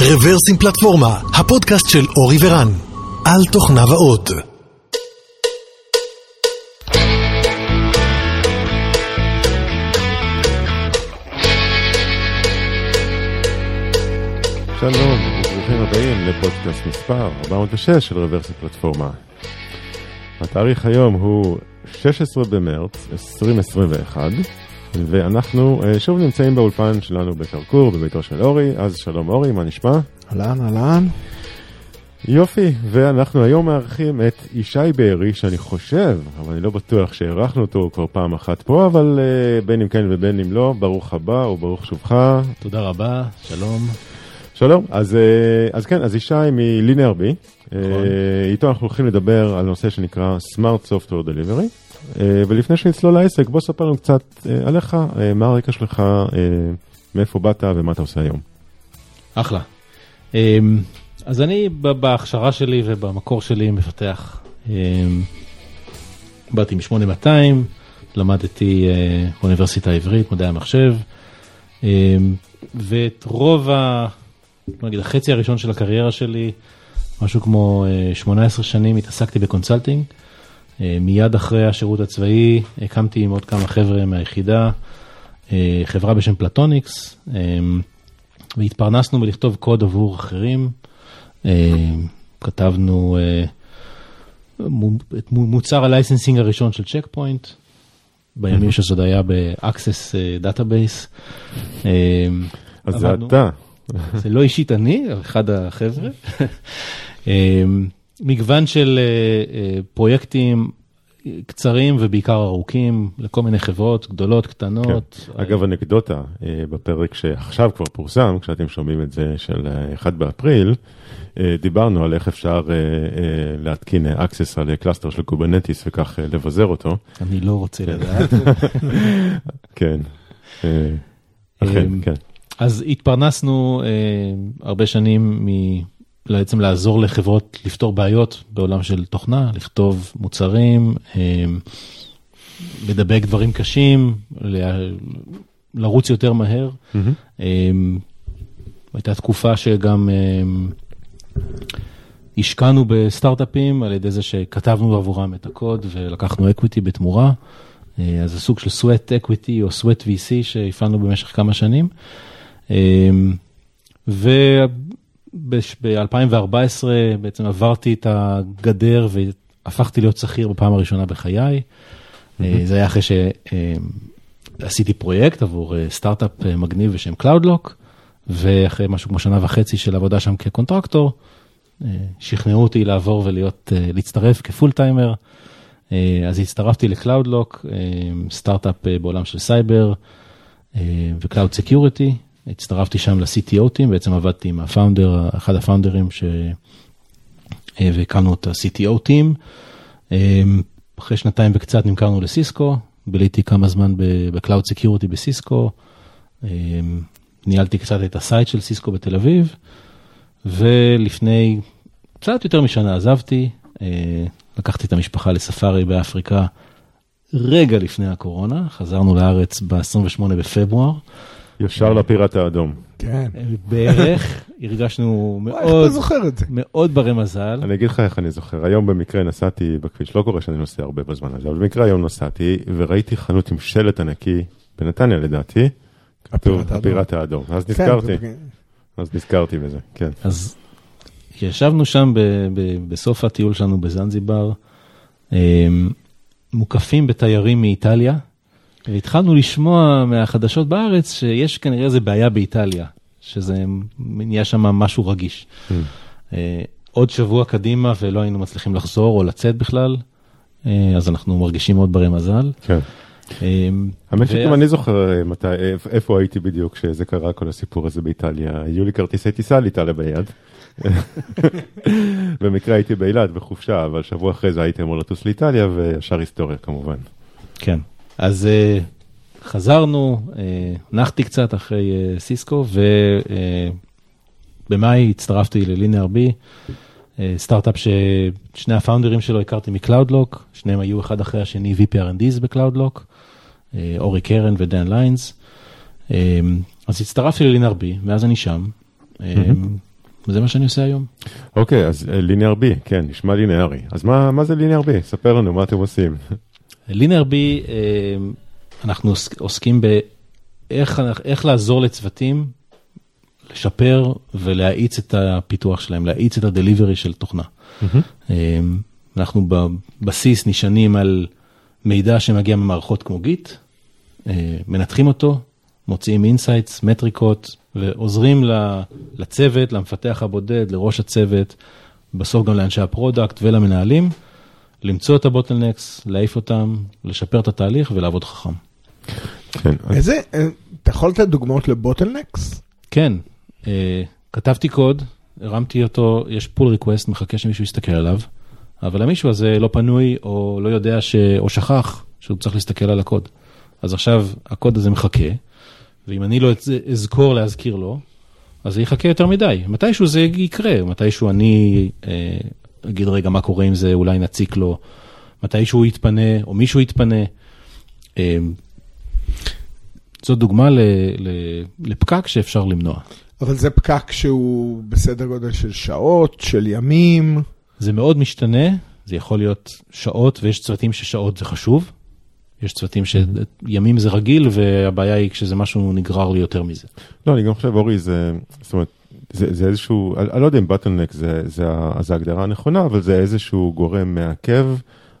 רוורסים פלטפורמה, הפודקאסט של אורי ורן, על תוכניו האות. שלום וברוכים הבאים לפודקאסט מספר 406 של רוורסים פלטפורמה. התאריך היום הוא 16 במרץ 2021 ואנחנו אה, שוב נמצאים באולפן שלנו בקרקור בביתו של אורי, אז שלום אורי, מה נשמע? אהלן, אהלן. יופי, ואנחנו היום מארחים את ישי בארי, שאני חושב, אבל אני לא בטוח שהערכנו אותו כבר פעם אחת פה, אבל uh, בין אם כן ובין אם לא, ברוך הבא וברוך שובך. תודה רבה, שלום. שלום, אז, uh, אז כן, אז ישי מלינר בי, uh, איתו אנחנו הולכים לדבר על נושא שנקרא Smart Software Delivery, ולפני שנצלול לעסק, בוא ספר לנו קצת uh, עליך, uh, מה הרקע שלך, מאיפה באת ומה אתה עושה היום. אחלה. אז אני בהכשרה שלי ובמקור שלי מפתח. באתי מ-8200, למדתי באוניברסיטה העברית, מדעי המחשב, ואת רוב ה... נגיד, החצי הראשון של הקריירה שלי, משהו כמו אה, 18 שנים התעסקתי ב consulting. אה, מיד אחרי השירות הצבאי הקמתי עם עוד כמה חבר'ה מהיחידה, אה, חברה בשם Platonix, אמ, והתפרנסנו בלכתוב קוד עבור אחרים. כתבנו את מו- מוצר ה licensing הראשון של Check Point, בימים שזה עוד היה database. אה, אז זה אתה. זה לא אישית אני, אחד החבר'ה. מגוון של אה, אה, פרויקטים קצרים ובעיקר ארוכים לכל מיני חברות גדולות, קטנות. כן. אגב, אנקדוטה, אה, בפרק שעכשיו כבר פורסם, כשאתם שומעים את זה של אה, 1 באפריל, דיברנו על איך אפשר להתקין Access על cluster של Kubernetes וכך לבזר אותו. אני לא רוצה לדעת. כן. אכן, אמ, כן. אז התפרנסנו הרבה שנים מ... בעצם לעזור לחברות לפתור בעיות בעולם של תוכנה, לכתוב מוצרים, אה, לדבק דברים קשים, ל- לרוץ יותר מהר. אה, הייתה תקופה שגם אה, השקענו בסטארט-אפים על ידי זה שכתבנו עבורם את הקוד ולקחנו אקוויטי בתמורה. אה, אז זה סוג של sweat equity או sweat VC שהפעלנו במשך כמה שנים. וב-2014 בעצם עברתי את הגדר והפכתי להיות שכיר בפעם הראשונה בחיי. אה, זה היה אחרי שעשיתי פרויקט עבור אה, סטארט-אפ אה, מגניב בשם CloudLock, ואחרי משהו כמו שנה וחצי של עבודה שם כ contractor, אה, שכנעו אותי לעבור ולהיות, אה, להצטרף כ full-timer. אה, אז הצטרפתי ל CloudLock, סטארט-אפ אה, בעולם של סייבר אה, ו cloud security. הצטרפתי שם ל- CTO team, בעצם עבדתי עם ה founder, אחד הפאונדרים ש... אה, את ה- CTO team. אה, אחרי שנתיים וקצת נמכרנו לסיסקו, ביליתי כמה זמן ב cloud security בסיסקו, אה, ניהלתי קצת את ה site של סיסקו בתל אביב, ולפני קצת יותר משנה עזבתי, אה, לקחתי את המשפחה לספארי באפריקה רגע לפני הקורונה, חזרנו לארץ ב-28 בפברואר. ישר לפיראט האדום. כן. אה, בערך הרגשנו וואי, איך אתה מאוד, זוכר את זה? מאוד ברי מזל. אני אגיד לך איך אני זוכר, היום במקרה נסעתי בכביש, לא קורה שאני נוסע הרבה בזמן הזה, אבל במקרה היום נסעתי וראיתי חנות עם שלט ענקי, בנתניה לדעתי, כתוב הפיראט האדום. אז כן, נזכרתי, אז נזכרתי בזה, כן. אז ישבנו שם ב, ב, בסוף הטיול שלנו בזנזיבר, אה, מוקפים בתיירים מאיטליה, והתחלנו לשמוע מהחדשות בארץ שיש כנראה איזה בעיה באיטליה, שזה נהיה שם משהו רגיש. אה, עוד שבוע קדימה ולא היינו מצליחים לחזור או לצאת בכלל, אה, אז אנחנו מרגישים מאוד ברי מזל. כן. אה, האמת שגם אני זוכר מתי, איפ- איפה הייתי בדיוק כשזה קרה כל הסיפור הזה באיטליה, היו לי כרטיסי טיסה לאיטליה ביד. במקרה הייתי באילת בחופשה, אבל שבוע אחרי זה הייתי אמור לטוס לאיטליה וישר היסטוריה כמובן. כן, אז uh, חזרנו, uh, נחתי קצת אחרי אה, סיסקו, ובמאי הצטרפתי ל LinearB, אה, סטארט-אפ ששני הפאונדרים שלו הכרתי מ CloudLock, שניהם היו אחד אחרי השני VP R&Ds ב CloudLock, אה, אורי קרן ודן ליינס. אז הצטרפתי ל LinearB, מאז אני שם. וזה מה שאני עושה היום. אוקיי, אז LinearB, כן, נשמע ליניארי. אז מה, מה זה LinearB? ספר לנו מה אתם עושים. LinearB, אנחנו עוסקים באיך איך לעזור לצוותים לשפר ולהאיץ את הפיתוח שלהם, להאיץ את ה delivery של תוכנה. Mm-hmm. אנחנו בבסיס נשענים על מידע שמגיע ממערכות כמו Git, אה, מנתחים אותו, מוציאים insights, מטריקות, ועוזרים לצוות, למפתח הבודד, לראש הצוות, בסוף גם לאנשי ה product ולמנהלים, למצוא את ה bottlenecks, להעיף אותם, לשפר את התהליך ולעבוד חכם. כן. איזה, אה, אתה יכול לתת דוגמאות ל bottlenecks? כן, אה, כתבתי קוד, הרמתי אותו, יש pull request, מחכה שמישהו יסתכל עליו, אבל המישהו הזה לא פנוי או לא יודע ש... או שכח שהוא צריך להסתכל על הקוד. אז עכשיו הקוד הזה מחכה, ואם אני לא אזכור להזכיר לו, אז זה יחכה יותר מדי. מתישהו זה יקרה, מתישהו אני אה, אגיד רגע מה קורה עם זה, אולי נציק לו, מתישהו הוא יתפנה או מישהו יתפנה. אה, זו דוגמה ל, ל, לפקק שאפשר למנוע. אבל זה פקק שהוא בסדר גודל של שעות, של ימים. זה מאוד משתנה, זה יכול להיות שעות, ויש צוותים ששעות זה חשוב. יש צוותים שימים זה רגיל, והבעיה היא כשזה משהו נגרר לי יותר מזה. לא, אני גם חושב, אורי, זה, זאת אומרת, זה, זה איזשהו, אני לא יודע אם בטלנק זה, זה, זה ההגדרה הנכונה, אבל זה איזשהו גורם מעכב.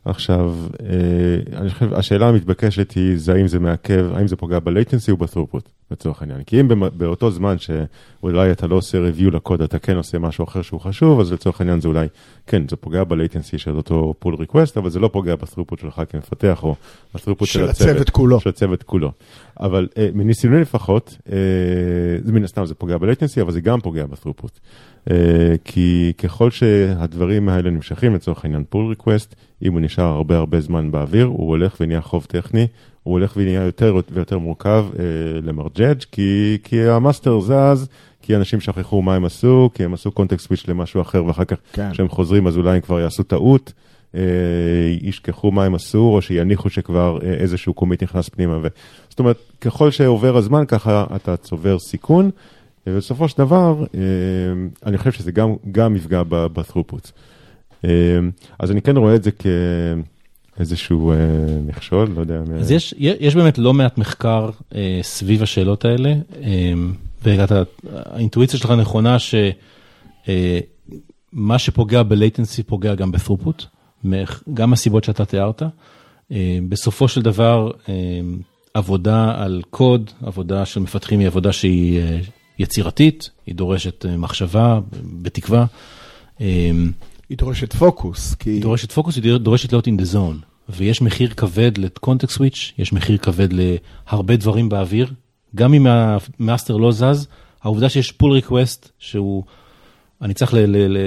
עכשיו, אה, אני חושב, השאלה המתבקשת היא, זה האם זה מעכב, האם זה פוגע ב-latency או ב-throughput, לצורך העניין. כי אם באותו זמן שאולי אתה לא עושה review לקוד, אתה כן עושה משהו אחר שהוא חשוב, אז לצורך העניין זה אולי, כן, זה פוגע ב-latency של אותו pull request, אבל זה לא פוגע ב-throughput שלך כמפתח, או ב-throughput של, של הצוות כולו. של הצוות כולו. אבל אה, מניסיוני לפחות, אה, זה מן הסתם זה פוגע ב-latency, אבל זה גם פוגע ב-throughput. כי ככל שהדברים האלה נמשכים, לצורך העניין pull request, אם הוא נשאר הרבה הרבה זמן באוויר, הוא הולך ונהיה חוב טכני, הוא הולך ונהיה יותר ויותר מורכב אה, למרג'ג', כי, כי ה master זז, כי אנשים שכחו מה הם עשו, כי הם עשו context switch למשהו אחר, ואחר כך כן. כשהם חוזרים אז אולי הם כבר יעשו טעות, אה, ישכחו מה הם עשו, או שיניחו שכבר אה, איזשהו קומיט נכנס פנימה. ו... זאת אומרת, ככל שעובר הזמן, ככה אתה צובר סיכון. ובסופו של דבר, אה, אני חושב שזה גם, גם יפגע ב-throughput. אה, אז אני כן רואה את זה כאיזשהו אה, מכשול, לא יודע. אז יש, יש באמת לא מעט מחקר סביב השאלות האלה, והאינטואיציה שלך נכונה שמה שפוגע ב-latency פוגע גם ב-throughput, גם הסיבות שאתה תיארת. בסופו של דבר, עבודה על קוד, עבודה של מפתחים היא עבודה שהיא יצירתית, היא דורשת אה, מחשבה, בתקווה. היא דורשת פוקוס. כי... היא דורשת פוקוס, היא דורשת להיות in the zone. ויש מחיר כבד ל context switch, יש מחיר כבד להרבה דברים באוויר. גם אם ה master לא זז, העובדה שיש pull request שהוא, אני צריך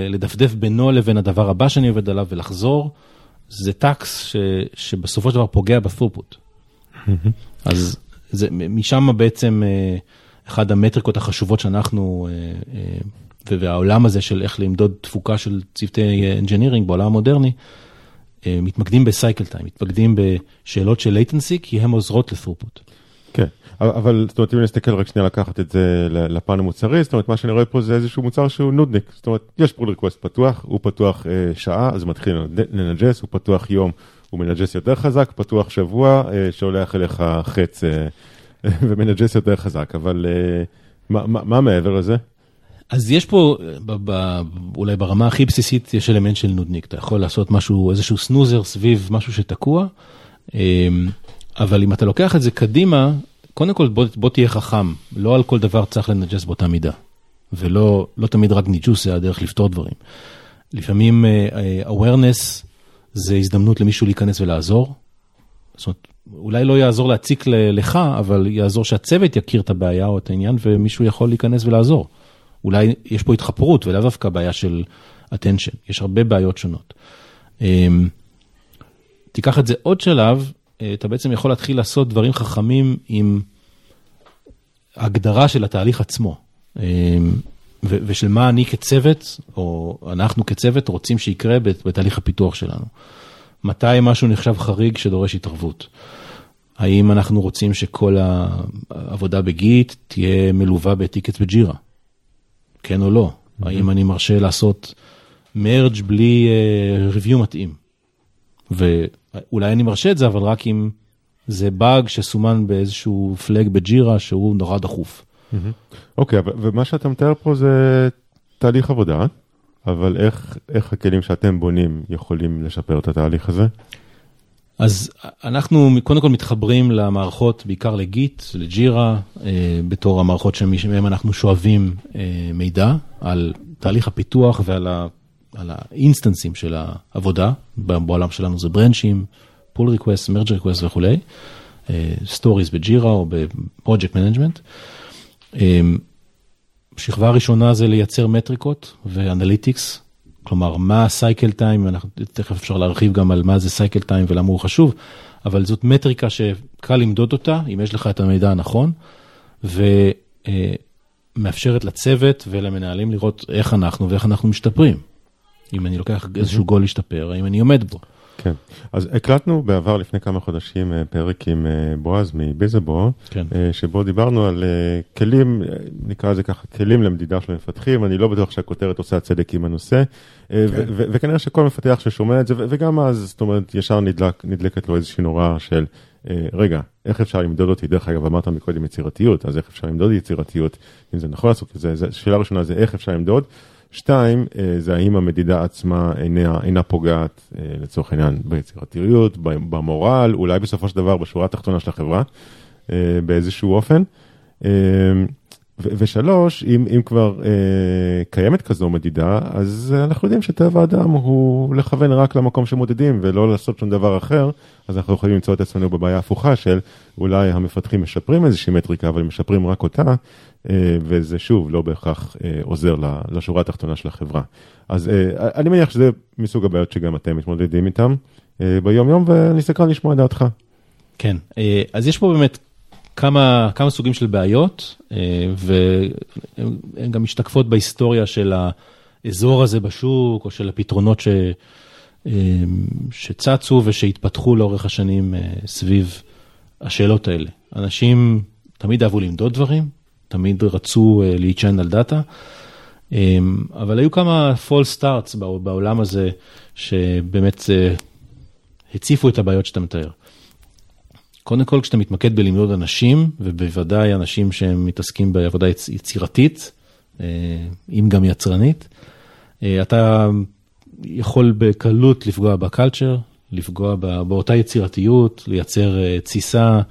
לדפדף בינו לבין הדבר הבא שאני עובד עליו ולחזור, זה טקס ש, שבסופו של דבר פוגע ב throughput. אז זה, משם בעצם... Uh, אחד המטריקות החשובות שאנחנו, אה, אה, והעולם הזה של איך למדוד תפוקה של צוותי engineering בעולם המודרני, אה, מתמקדים ב cycle time, מתמקדים בשאלות של latency, כי הן עוזרות ל-throughput. כן, אבל זאת אומרת, אם נסתכל רק שנייה לקחת את זה לפן המוצרי, זאת אומרת, מה שאני רואה פה זה איזשהו מוצר שהוא נודניק, זאת אומרת, יש pull request פתוח, הוא פתוח אה, שעה, אז מתחיל לנג'ס, הוא פתוח יום, הוא מנג'ס יותר חזק, פתוח שבוע, אה, שולח אליך חץ. אה, ומנג'ס יותר חזק, אבל uh, מה, מה, מה מעבר לזה? אז יש פה, ב, ב, אולי ברמה הכי בסיסית, יש אלמנט של נודניק. אתה יכול לעשות משהו, איזשהו snoozer סביב משהו שתקוע, um, אבל אם אתה לוקח את זה קדימה, קודם כל בוא, בוא תהיה חכם, לא על כל דבר צריך לנג'ס באותה מידה. ולא לא תמיד רק ניג'וס זה הדרך לפתור דברים. לפעמים uh, awareness זה הזדמנות למישהו להיכנס ולעזור. זאת אומרת, אולי לא יעזור להציק לך, אבל יעזור שהצוות יכיר את הבעיה או את העניין ומישהו יכול להיכנס ולעזור. אולי יש פה התחפרות ולאו דווקא בעיה של attention, יש הרבה בעיות שונות. אמ, תיקח את זה עוד שלב, אה, אתה בעצם יכול להתחיל לעשות דברים חכמים עם הגדרה של התהליך עצמו. אמ, ושל מה אני כצוות, או אנחנו כצוות רוצים שיקרה בתהליך הפיתוח שלנו. מתי משהו נחשב חריג שדורש התערבות? האם אנחנו רוצים שכל העבודה בגיט תהיה מלווה בטיקט וג'ירה? כן או לא? האם אני מרשה לעשות מרג' בלי uh, review מתאים. ואולי אני מרשה את זה, אבל רק אם זה באג שסומן באיזשהו פלאג בג'ירה שהוא נורא דחוף. אוקיי, okay, ומה שאתה מתאר פה זה תהליך עבודה, אבל איך, איך הכלים שאתם בונים יכולים לשפר את התהליך הזה? אז אנחנו קודם כל מתחברים למערכות, בעיקר לגיט, לג'ירה, אה, בתור המערכות שמהם אנחנו שואבים אה, מידע על תהליך הפיתוח ועל ה, על האינסטנסים של העבודה, בעולם שלנו זה ברנצ'ים, pull request, merge request וכולי, stories ב Jira או ב project management. שכבה ראשונה זה לייצר מטריקות ו analytics, כלומר מה ה cycle time, תכף אפשר להרחיב גם על מה זה cycle time ולמה הוא חשוב, אבל זאת מטריקה שקל למדוד אותה, אם יש לך את המידע הנכון, ומאפשרת לצוות ולמנהלים לראות איך אנחנו ואיך אנחנו משתפרים. אם אני לוקח איזשהו גול להשתפר, האם אני עומד בו. כן, אז הקלטנו בעבר לפני כמה חודשים אה, פרק עם אה, בועז מביזבו, כן. אה, שבו דיברנו על כלים, נקרא לזה ככה, כלים למדידה של מפתחים, אני לא בטוח שהכותרת עושה צדק עם הנושא, כן. וכנראה שכל מפתח ששומע את זה, וגם אז, זאת אומרת, ישר נדלק, נדלקת לו איזושהי נורה של, רגע, איך אפשר למדוד אותי? דרך אגב, אמרת מקודם יצירתיות, אז איך אפשר למדוד יצירתיות? אם זה נכון לעשות את זה, שאלה ראשונה זה איך אפשר למדוד. שתיים, אה, זה האם המדידה עצמה אינה, אינה פוגעת, אה, לצורך העניין, ביצירתיות, במורל, אולי בסופו של דבר בשורה התחתונה של החברה, אה, באיזשהו אופן. ושלוש, אם, אם כבר אה, קיימת כזו מדידה, אז אנחנו יודעים שטבע האדם הוא לכוון רק למקום שמודדים ולא לעשות שום דבר אחר, אז אנחנו יכולים למצוא את עצמנו בבעיה הפוכה של אולי המפתחים משפרים איזושהי מטריקה, אבל משפרים רק אותה, וזה שוב לא בהכרח אה, עוזר לשורה התחתונה של החברה. אז אה, אני מניח שזה מסוג הבעיות שגם אתם מתמודדים איתם אה, ביום יום, ואני סקרן לשמוע את דעתך. כן, אה, אז יש פה באמת כמה, כמה סוגים של בעיות, אה, והן גם משתקפות בהיסטוריה של האזור הזה בשוק, או של הפתרונות ש, אה, שצצו ושהתפתחו לאורך השנים אה, סביב השאלות האלה. אנשים תמיד אהבו למדוד דברים, תמיד רצו להיצ'יין על דאטה, אבל היו כמה fall starts בעולם הזה, שבאמת הציפו את הבעיות שאתה מתאר. קודם כל, כשאתה מתמקד בלמדוד אנשים, ובוודאי אנשים שהם מתעסקים בעבודה יצירתית, אה, אם גם יצרנית, אה, אתה יכול בקלות לפגוע בקלצ'ר, לפגוע באותה יצירתיות, לייצר אה, תסיסה,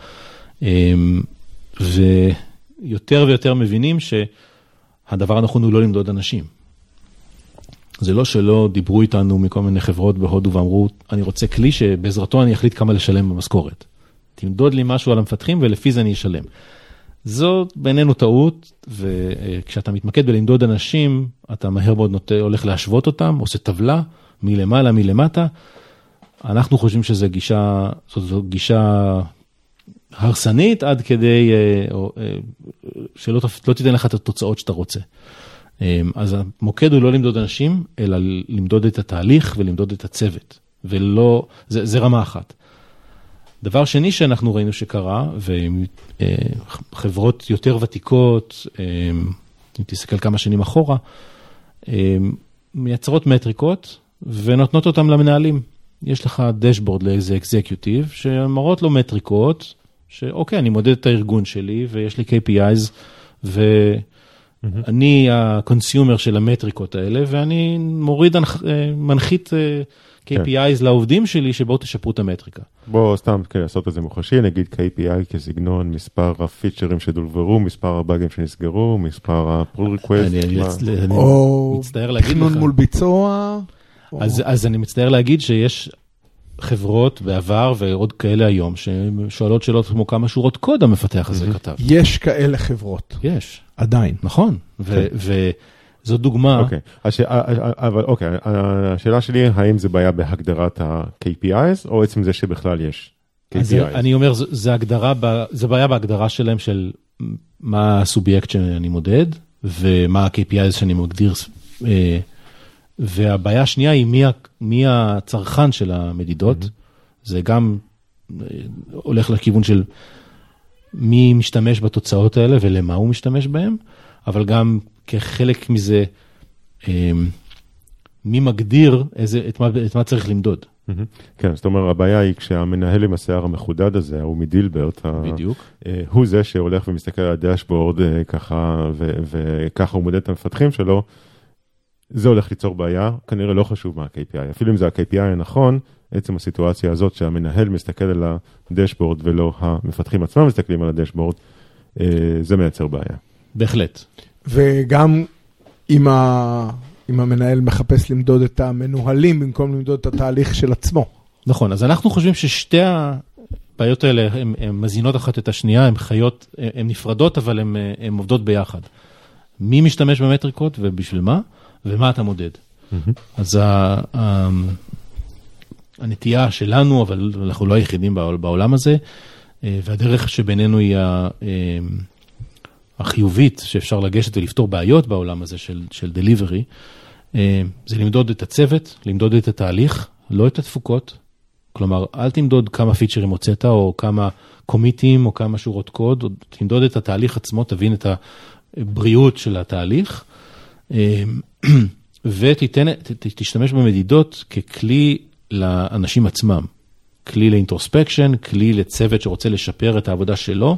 ויותר ויותר מבינים שהדבר הנכון הוא לא למדוד אנשים. זה לא שלא דיברו איתנו מכל מיני חברות בהודו ואמרו, אני רוצה כלי שבעזרתו אני אחליט כמה לשלם במשכורת. תמדוד לי משהו על המפתחים ולפי זה אני אשלם. זו בינינו טעות, וכשאתה מתמקד בלמדוד אנשים, אתה מהר מאוד נוטה, הולך להשוות אותם, עושה טבלה מלמעלה, מלמטה. אנחנו חושבים שזו גישה, זאת גישה הרסנית עד כדי, אה, אה, שלא לא תיתן לך את התוצאות שאתה רוצה. אה, אז המוקד הוא לא למדוד אנשים, אלא למדוד את התהליך ולמדוד את הצוות, ולא, זה, זה רמה אחת. דבר שני שאנחנו ראינו שקרה, וחברות יותר ותיקות, אה, אם תסתכל כמה שנים אחורה, אה, מייצרות מטריקות ונותנות אותן למנהלים. יש לך dashboard לאיזה executive שמראות לו מטריקות, שאוקיי, אני מודד את הארגון שלי ויש לי KPIs, ואני ה consumer של המטריקות האלה, ואני מוריד, אה, מנחית KPIs כן. לעובדים שלי, שבואו תשפרו את המטריקה. בואו סתם כן, לעשות את זה מוחשי, נגיד KPI כסגנון מספר הפיצ'רים שדולברו, מספר הבאגים שנסגרו, מספר הפול ריקווסט. או מצטער להגיד לך. תכנון מול ביצוע. אז אני מצטער להגיד שיש חברות בעבר ועוד כאלה היום, ששואלות שאלות כמו כמה שורות קוד המפתח הזה כתב. יש כאלה חברות. יש. עדיין. נכון. כן. זו דוגמה. אוקיי, הש... אבל אוקיי, השאלה שלי, האם זה בעיה בהגדרת ה-KPIs, או עצם זה שבכלל יש KPIs? אני אומר, זה בעיה בהגדרה שלהם של מה הסובייקט שאני מודד, ומה ה-KPIs שאני מגדיר. והבעיה השנייה היא מי, מי הצרכן של המדידות. Mm-hmm. זה גם אה, הולך לכיוון של מי משתמש בתוצאות האלה ולמה הוא משתמש בהם, אבל גם כחלק מזה, אה, מי מגדיר איזה, את, מה, את מה צריך למדוד. מהמם. כן, זאת אומרת, הבעיה היא כשהמנהל עם השיער המחודד הזה, ההוא מדילברט, בדיוק. אה, הוא זה שהולך ומסתכל על הדשבורד ככה, וככה הוא מודד את המפתחים שלו, זה הולך ליצור בעיה, כנראה לא חשוב מה ה-KPI, אפילו אם זה ה-KPI הנכון, עצם הסיטואציה הזאת שהמנהל מסתכל על הדשבורד ולא המפתחים עצמם מסתכלים על הדשבורד, אה, זה מייצר בעיה. בהחלט. וגם אם, ה... אם המנהל מחפש למדוד את המנוהלים במקום למדוד את התהליך של עצמו. נכון, אז אנחנו חושבים ששתי הבעיות האלה הן מזינות אחת את השנייה, הן חיות, הן נפרדות, אבל הן הן עובדות ביחד. מי משתמש במטריקות ובשביל מה, ומה אתה מודד. אז ה, ה, הנטייה שלנו, אבל אנחנו לא היחידים בעול- בעולם הזה, אה, והדרך שבינינו היא ה- אה, החיובית, שאפשר לגשת ולפתור בעיות בעולם הזה של, של delivery, אה, זה למדוד את הצוות, למדוד את התהליך, לא את התפוקות. כלומר, אל תמדוד כמה פיצ'רים הוצאת, או כמה קומיטים, או כמה שורות קוד, או תמדוד את התהליך עצמו, תבין את הבריאות של התהליך, ותשתמש במדידות ככלי לאנשים עצמם. כלי לאינטרוספקשן, כלי לצוות שרוצה לשפר את העבודה שלו,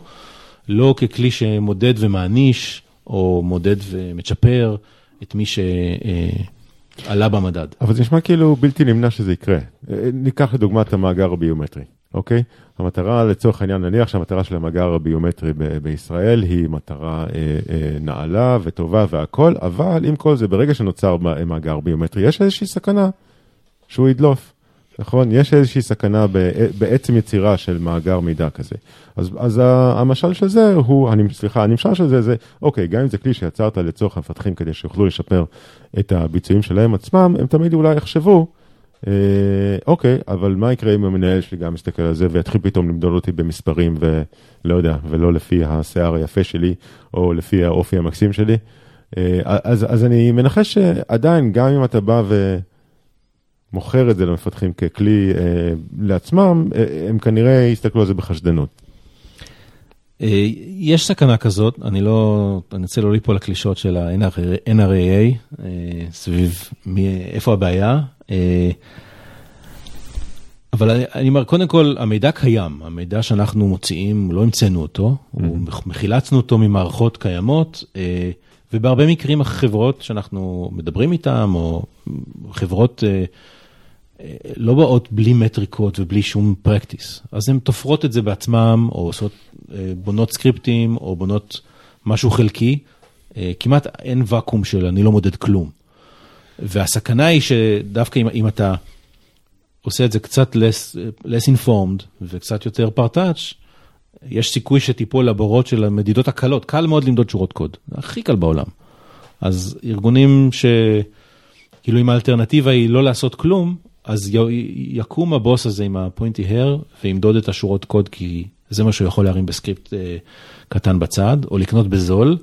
לא ככלי שמודד ומעניש, או מודד ומצ'פר את מי שעלה במדד. אבל זה נשמע כאילו בלתי נמנע שזה יקרה. אה, ניקח לדוגמה את המאגר הביומטרי, אוקיי? המטרה, לצורך העניין, נניח שהמטרה של המאגר הביומטרי ב- בישראל היא מטרה אה, אה, נעלה וטובה והכול, אבל עם כל זה, ברגע שנוצר מא- מאגר ביומטרי, יש איזושהי סכנה שהוא ידלוף. נכון? יש איזושהי סכנה ב- בעצם יצירה של מאגר מידע כזה. אז, אז המשל של זה הוא, אני, סליחה, הנמשל של זה זה, אוקיי, גם אם זה כלי שיצרת לצורך המפתחים כדי שיוכלו לשפר את הביצועים שלהם עצמם, הם תמיד אולי יחשבו, אה, אוקיי, אבל מה יקרה אם המנהל שלי גם מסתכל על זה ויתחיל פתאום למדוד אותי במספרים ולא יודע, ולא לפי השיער היפה שלי, או לפי האופי המקסים שלי. אה, אז, אז אני מנחש שעדיין, גם אם אתה בא ו... מוכר את זה למפתחים ככלי אה, לעצמם, אה, הם כנראה יסתכלו על זה בחשדנות. אה, יש סכנה כזאת, אני לא, אני רוצה לא ליפול לקלישות של ה-NRAA, אה, סביב מי, איפה הבעיה. אה, אבל אני, אני אומר, קודם כל, המידע קיים, המידע שאנחנו מוציאים, לא המצאנו אותו, הוא מחילצנו אותו ממערכות קיימות, אה, ובהרבה מקרים החברות שאנחנו מדברים איתן, או חברות אה, לא באות בלי מטריקות ובלי שום פרקטיס, אז הן תופרות את זה בעצמם, או עושות, בונות סקריפטים, או בונות משהו חלקי, כמעט אין ואקום של אני לא מודד כלום. והסכנה היא שדווקא אם, אם אתה עושה את זה קצת less, less informed וקצת יותר פרטאץ', יש סיכוי שתיפול לבורות של המדידות הקלות, קל מאוד למדוד שורות קוד, הכי קל בעולם. אז ארגונים ש... כאילו אם האלטרנטיבה היא לא לעשות כלום, אז י- יקום הבוס הזה עם הפוינטי הר וימדוד את השורות קוד, כי זה מה שהוא יכול להרים בסקריפט אה, קטן בצד, או לקנות בזול,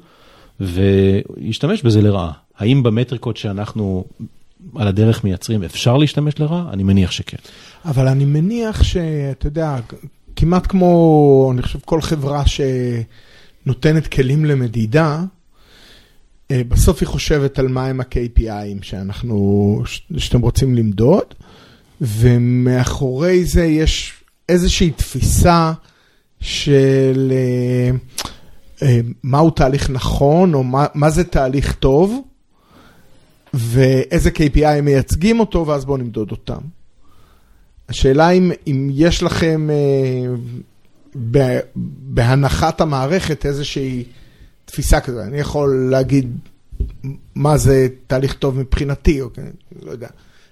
וישתמש בזה לרעה. האם במטריקות שאנחנו על הדרך מייצרים אפשר להשתמש לרעה? אני מניח שכן. אבל אני מניח שאתה יודע, כמעט כמו, אני חושב, כל חברה שנותנת כלים למדידה, אה, בסוף היא חושבת על מהם ה-KPIים שאנחנו, שאתם רוצים למדוד, ומאחורי זה יש איזושהי תפיסה של אה, אה, מהו תהליך נכון, או מה, מה זה תהליך טוב, ואיזה KPI הם מייצגים אותו, ואז בואו נמדוד אותם. השאלה אם, אם יש לכם אה, בהנחת המערכת איזושהי תפיסה כזאת. אני יכול להגיד מה זה תהליך טוב מבחינתי, אוקיי? לא יודע.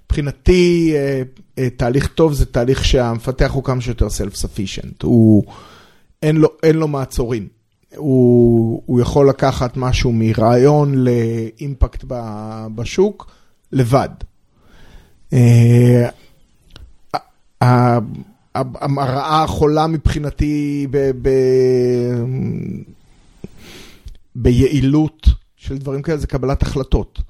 מבחינתי, אה, אה, תהליך טוב זה תהליך שהמפתח הוא כמה שיותר self-sufficient. הוא, אין לו, אין לו מעצורים. הוא, הוא יכול לקחת משהו מרעיון לאימפקט ב- בשוק לבד. אה, ה- ה- הרעה החולה מבחינתי ב, ב, ביעילות של דברים כאלה זה קבלת החלטות.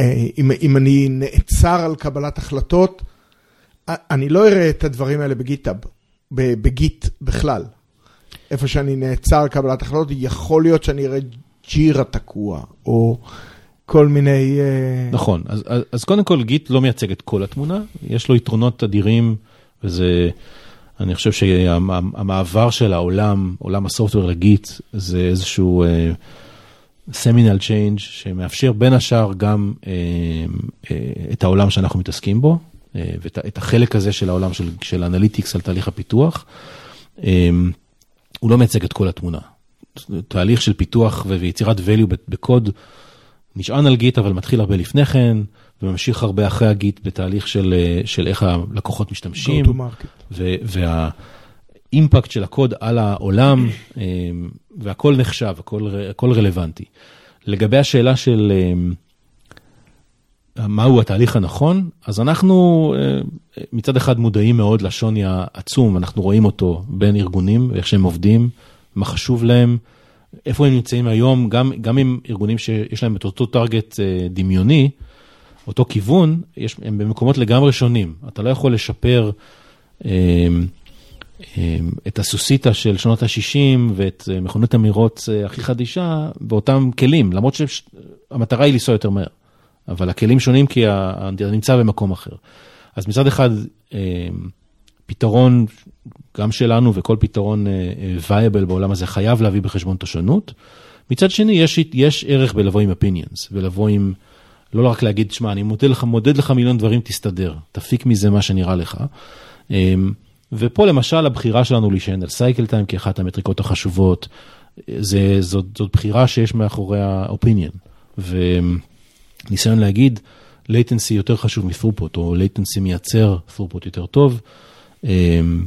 אה, אם, אם אני נעצר על קבלת החלטות, א- אני לא אראה את הדברים האלה בגיטאב, בגיט בכלל. איפה שאני נעצר קבלת החלטות, יכול להיות שאני אראה Jira תקוע, או כל מיני... אה, נכון, אז, אז, אז קודם כל Git לא מייצג את כל התמונה, יש לו יתרונות אדירים, וזה, אני חושב שהמעבר של העולם, עולם ה software ל Git, זה איזשהו seminal uh, change שמאפשר בין השאר גם uh, uh, את העולם שאנחנו מתעסקים בו, uh, ואת החלק הזה של העולם של, של analytics על תהליך הפיתוח. Um, הוא לא מייצג את כל התמונה. תהליך של פיתוח ויצירת value בקוד נשען על גיט, אבל מתחיל הרבה לפני כן, וממשיך הרבה אחרי הגיט בתהליך של, של איך הלקוחות משתמשים. והאימפקט של הקוד על העולם, והכל נחשב, הכל, הכל רלוונטי. לגבי השאלה של מהו התהליך הנכון, אז אנחנו מצד אחד מודעים מאוד לשוני העצום, אנחנו רואים אותו בין ארגונים ואיך שהם עובדים, מה חשוב להם. איפה הם נמצאים היום, גם, גם עם ארגונים שיש להם את אותו טארגט אה, דמיוני, אותו כיוון, יש, הם במקומות לגמרי שונים. אתה לא יכול לשפר אה, אה, את הסוסיתא של שנות ה-60 ואת אה, מכונת המרוץ אה, הכי חדישה באותם כלים, למרות שהמטרה היא לנסוע יותר מהר. אבל הכלים שונים כי אתה נמצא במקום אחר. אז מצד אחד, אה, פתרון גם שלנו וכל פתרון וייבל uh, בעולם הזה חייב להביא בחשבון את השונות. מצד שני, יש, יש ערך בלבוא עם opinions ולבוא עם, לא רק להגיד, שמע, אני מודד לך, מודד לך מיליון דברים, תסתדר, תפיק מזה מה שנראה לך. ופה למשל הבחירה שלנו להישען על סייקל טיים כאחת המטריקות החשובות, זה, זאת, זאת בחירה שיש מאחורי ה-opinion. וניסיון להגיד, latency יותר חשוב מ-throughput, או latency מייצר throughput יותר טוב. אמ,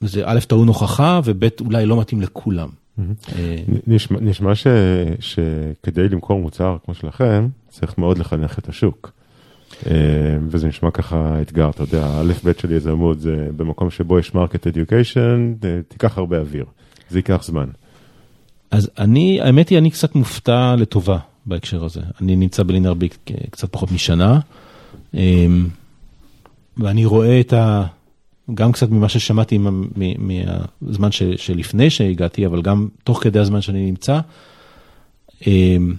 זה א', טעון הוכחה, וב', אולי לא מתאים לכולם. אה, נשמע, נשמע ש, שכדי למכור מוצר כמו שלכם, צריך מאוד לחנך את השוק. אה, וזה נשמע ככה אתגר, אתה יודע, האלף בית של יזמות זה במקום שבו יש market education, תיקח הרבה אוויר, זה ייקח זמן. אז אני, האמת היא, אני קצת מופתע לטובה בהקשר הזה. אני נמצא ב LinearB קצת פחות משנה, אמ, ואני רואה את ה... גם קצת ממה ששמעתי מהזמן שלפני שהגעתי, אבל גם תוך כדי הזמן שאני נמצא, אמ,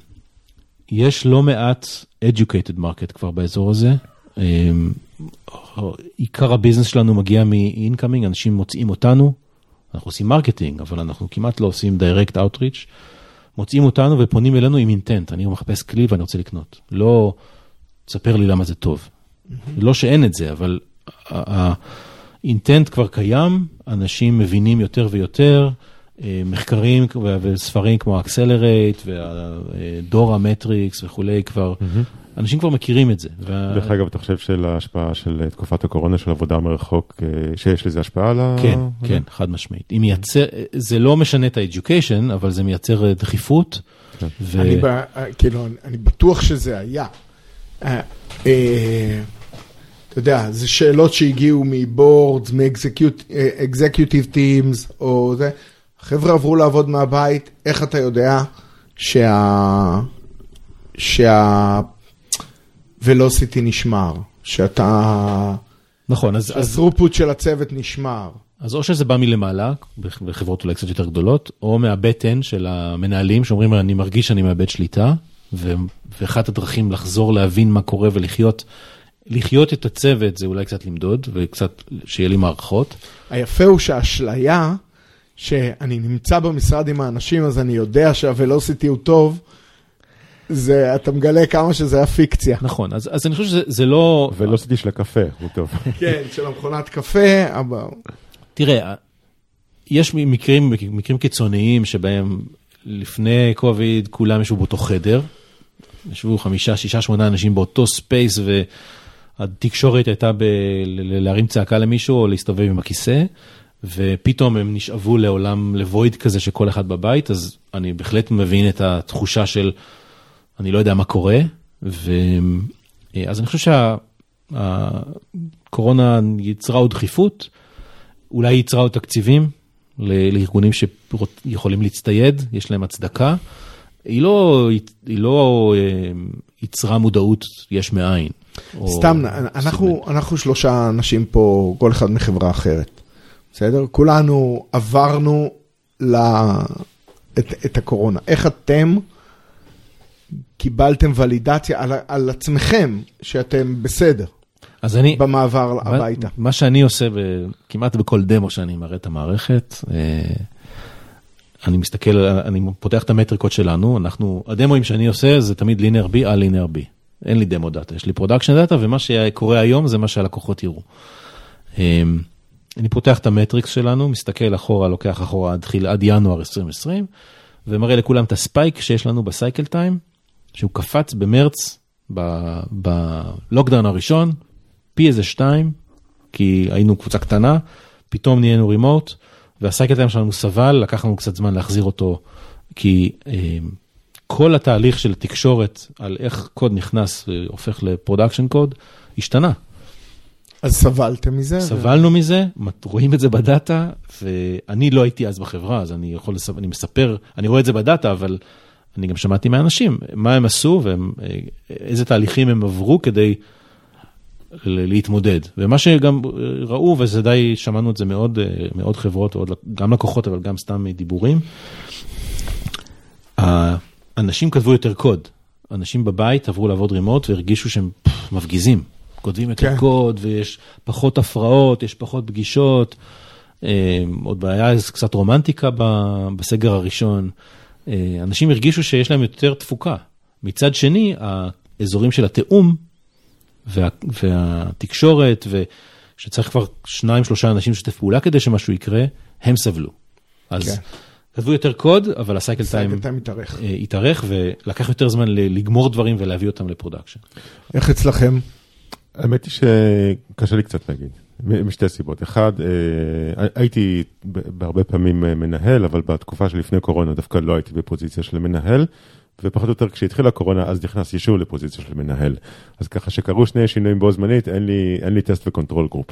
יש לא מעט educated market כבר באזור הזה. אמ, עיקר ה business שלנו מגיע מ-incoming, אנשים מוצאים אותנו, אנחנו עושים marketing, אבל אנחנו כמעט לא עושים direct outreach. מוצאים אותנו ופונים אלינו עם intent, אני מחפש כלי ואני רוצה לקנות. לא, תספר לי למה זה טוב. Mm-hmm. לא שאין את זה, אבל ה intent כבר קיים, אנשים מבינים יותר ויותר, מחקרים וספרים כמו Accelerate וה DORA metrics וכולי כבר, mm-hmm. אנשים כבר מכירים את זה. דרך אגב, אתה חושב שלהשפעה של תקופת הקורונה של עבודה מרחוק, אה, שיש לזה השפעה על ה... כן, כן, חד משמעית. היא מייצר, זה לא משנה את ה-education, אבל זה מייצר אה, דחיפות. כן. אני, כאילו, אני בטוח שזה היה. אתה יודע, זה שאלות שהגיעו מבורדס, מאקזקיוטיב טימס, או זה. חבר'ה עברו לעבוד מהבית, איך אתה יודע שה... שה... ולוסיטי נשמר, שאתה... נכון, אז... שהסרופוט של הצוות נשמר. אז או שזה בא מלמעלה, בחברות אולי קצת יותר גדולות, או מהבטן של המנהלים שאומרים, אני מרגיש שאני מאבד שליטה, ואחת הדרכים לחזור להבין מה קורה ולחיות לחיות את הצוות זה אולי קצת למדוד וקצת שיהיה לי מערכות. היפה הוא שהאשליה, שאני נמצא במשרד עם האנשים אז אני יודע שה velocity הוא טוב, זה, אתה מגלה כמה שזה היה פיקציה. נכון, אז, אז אני חושב שזה לא... velocity של הקפה, הוא טוב. כן, של המכונת קפה, אבל... תראה, יש מקרים, מקרים קיצוניים שבהם לפני קוביד כולם ישבו באותו חדר, ישבו חמישה, שישה, שמונה אנשים באותו space ו... התקשורת הייתה ב- להרים צעקה למישהו או להסתובב עם הכיסא, ופתאום הם נשאבו לעולם, לבויד כזה שכל אחד בבית, אז אני בהחלט מבין את התחושה של אני לא יודע מה קורה, ו... אז אני חושב שהקורונה יצרה עוד דחיפות, אולי יצרה עוד תקציבים לארגונים שיכולים להצטייד, יש להם הצדקה. היא לא, היא לא אה, יצרה מודעות יש מאין. סתם, אנחנו, אנחנו שלושה אנשים פה, כל אחד מחברה אחרת, בסדר? כולנו עברנו לה, את, את הקורונה. איך אתם קיבלתם ולידציה על, על עצמכם, שאתם בסדר אז אני, במעבר מה- הביתה. מה שאני עושה ב- כמעט בכל דמו שאני מראה את המערכת, אה, אני מסתכל, אני פותח את המטריקות שלנו, אנחנו, הדמוים שאני עושה זה תמיד LinearB על LinearB. אין לי דמו data, יש לי production data ומה שקורה היום זה מה שהלקוחות יראו. אני פותח את ה metrics שלנו, מסתכל אחורה, לוקח אחורה עד, תחיל, עד ינואר 2020, ומראה לכולם את ה spike שיש לנו ב cycle time, שהוא קפץ במרץ, ב- ב lockdown הראשון, פי איזה שתיים, כי היינו קבוצה קטנה, פתאום נהיינו remote, וה cycle time שלנו סבל, לקח לנו קצת זמן להחזיר אותו, כי אה, כל התהליך של תקשורת על איך קוד נכנס והופך ל production קוד, השתנה. אז סבלתם מזה? סבלנו מזה, רואים את זה ב data, ואני לא הייתי אז בחברה, אז אני יכול, לספר, אני מספר, אני רואה את זה ב data, אבל אני גם שמעתי מהאנשים, מה הם עשו ואיזה תהליכים הם עברו כדי להתמודד. ומה שגם ראו, וזה די, שמענו את זה מאוד, מאוד חברות, גם לקוחות, אבל גם סתם מדיבורים, האנשים כתבו יותר קוד. אנשים בבית עברו לעבוד רימוט והרגישו שהם פff, מפגיזים. כותבים יותר כן. קוד ויש פחות הפרעות, יש פחות פגישות. אה, עוד בעיה, איזה קצת רומנטיקה בסגר הראשון. אה, אנשים הרגישו שיש להם יותר תפוקה. מצד שני, האזורים של התיאום וה, והתקשורת, ושצריך כבר שניים, שלושה אנשים לשתף פעולה כדי שמשהו יקרה, הם סבלו. אז כן. כתבו יותר קוד, אבל ה cycle time. אה, התארך, ולקח יותר זמן לגמור דברים ולהביא אותם ל production. איך אצלכם? האמת היא שקשה לי קצת להגיד, משתי סיבות. אחד, אה, הייתי בהרבה פעמים אה, מנהל, אבל בתקופה שלפני קורונה דווקא לא הייתי בפוזיציה של מנהל, ופחות או יותר כשהתחילה הקורונה אז נכנסתי שוב לפוזיציה של מנהל. אז ככה שקרו שני שינויים בו זמנית, אין לי, אין לי test ו control group.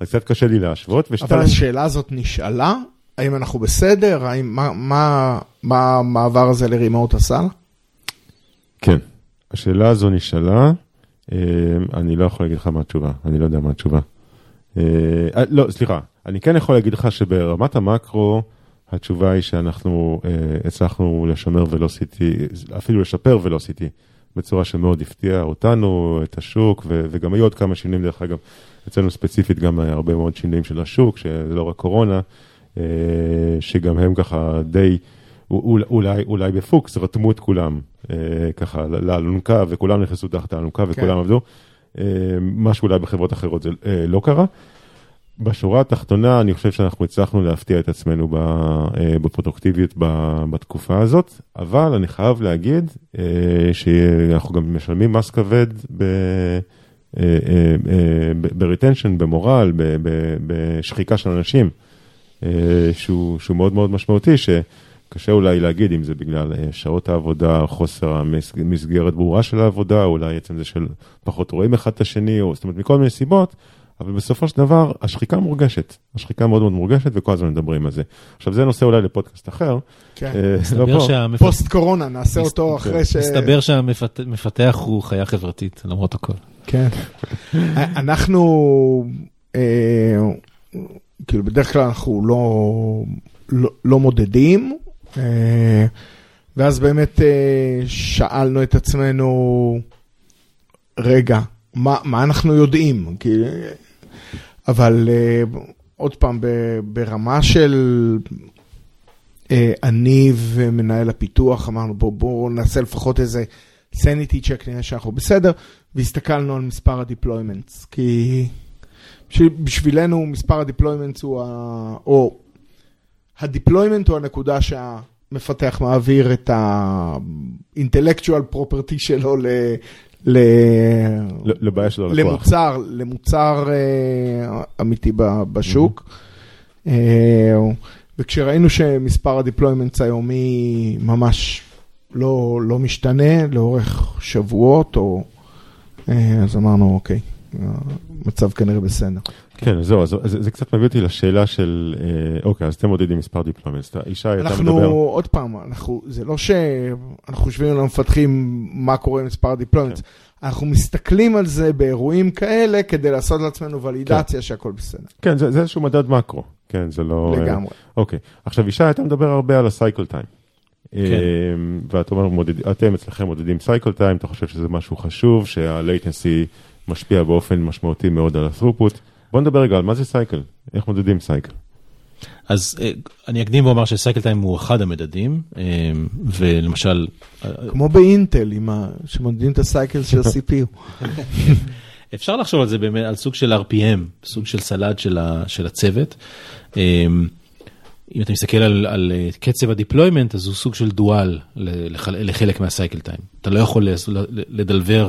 אז קצת קשה לי להשוות, אבל ושתיים, השאלה הזאת נשאלה? האם אנחנו בסדר? האם, מה, מה, מה המעבר הזה ל remote עשה? כן. השאלה הזו נשאלה, אני לא יכול להגיד לך מה התשובה, אני לא יודע מה התשובה. אה, אה, לא, סליחה, אני כן יכול להגיד לך שברמת המקרו, התשובה היא שאנחנו אה, הצלחנו לשמר ולוסיטי, אפילו לשפר ולוסיטי, בצורה שמאוד הפתיעה אותנו, את השוק, וגם היו עוד כמה שינויים, דרך אגב, אצלנו ספציפית גם הרבה מאוד שינויים של השוק, שזה לא רק קורונה, אה, שגם הם ככה די, אולי, אולי, בפוקס רתמו את כולם אה, ככה לאלונקה, וכולם נכנסו תחת האלונקה וכולם כן. עבדו. אה, מה שאולי בחברות אחרות זה אה, לא קרה. בשורה התחתונה, אני חושב שאנחנו הצלחנו להפתיע את עצמנו ב- אה, בפרודוקטיביות ב- בתקופה הזאת, אבל אני חייב להגיד אה, שאנחנו גם משלמים מס כבד ב- אה, אה, ב- ב retention, במורל, בשחיקה של אנשים, שהוא שהוא מאוד מאוד משמעותי, שקשה אולי להגיד אם זה בגלל אה, שעות העבודה, חוסר המסגרת ברורה של העבודה, או אולי עצם זה של פחות רואים אחד את השני, או זאת אומרת מכל מיני סיבות. אבל בסופו של דבר, השחיקה מורגשת, השחיקה מאוד מאוד מורגשת, וכל הזמן מדברים על זה. עכשיו, זה נושא אולי לפודקאסט אחר. כן. אה, לא מסתבר פה. שהמפ- פוסט קורונה, נעשה אותו אחרי ש... מסתבר שהמפתח הוא חיה חברתית, למרות הכל. כן. אנחנו, אה, כאילו בדרך כלל אנחנו לא, לא, לא מודדים, ואז באמת אה, שאלנו את עצמנו, רגע, מה, מה אנחנו יודעים? כי, אבל אה, עוד פעם, ברמה של אה, אני ומנהל הפיתוח אמרנו בואו בוא נעשה לפחות איזה sanity check, נראה שאנחנו בסדר, והסתכלנו על מספר ה deployments, כי בשביל- בשבילנו מספר ה deployments הוא, ה... או ה deployment הוא הנקודה שהמפתח מעביר את ה intellectual property שלו ל... ל... לבעיה של הלקוח. למוצר, למוצר אה, אמיתי בשוק. אה, וכשראינו שמספר ה deployments היומי ממש לא, לא משתנה לאורך שבועות, או, אה, אז אמרנו, אוקיי, המצב כנראה בסדר. כן, זהו, אז זה, זה קצת מביא אותי לשאלה של, אה, אוקיי, אז אתם מודדים מספר. ישי, אתה אנחנו, מדבר. עוד פעם, אנחנו, זה לא שאנחנו חושבים על המפתחים מה קורה עם מספר ה deployments, כן. אנחנו מסתכלים על זה באירועים כאלה כדי לעשות לעצמנו ולידציה שהכל בסדר. כן, זה, זה איזשהו מדד מקרו. כן, זה לא... אה, לגמרי. אוקיי. עכשיו, ישי, אתה מדבר הרבה על ה cycle time. כן. ואתה אומר, מודד, אתם אצלכם מודדים cycle time, אתה חושב שזה משהו חשוב, שה latency משפיע באופן משמעותי מאוד על ה throughput. בוא נדבר רגע על מה זה cycle, איך מודדים cycle. אז אה, אני אקדים ואומר ש cycle time הוא אחד המדדים, אה, ולמשל... כמו באינטל, שמודדים את ה cycle של ה CPU. אפשר לחשוב על זה באמת, על סוג של RPM, סוג של סלד של, ה, של הצוות. אה, אם אתה מסתכל על, על קצב ה deployment, אז הוא סוג של dual לחלק מה cycle time. אתה לא יכול ל deliver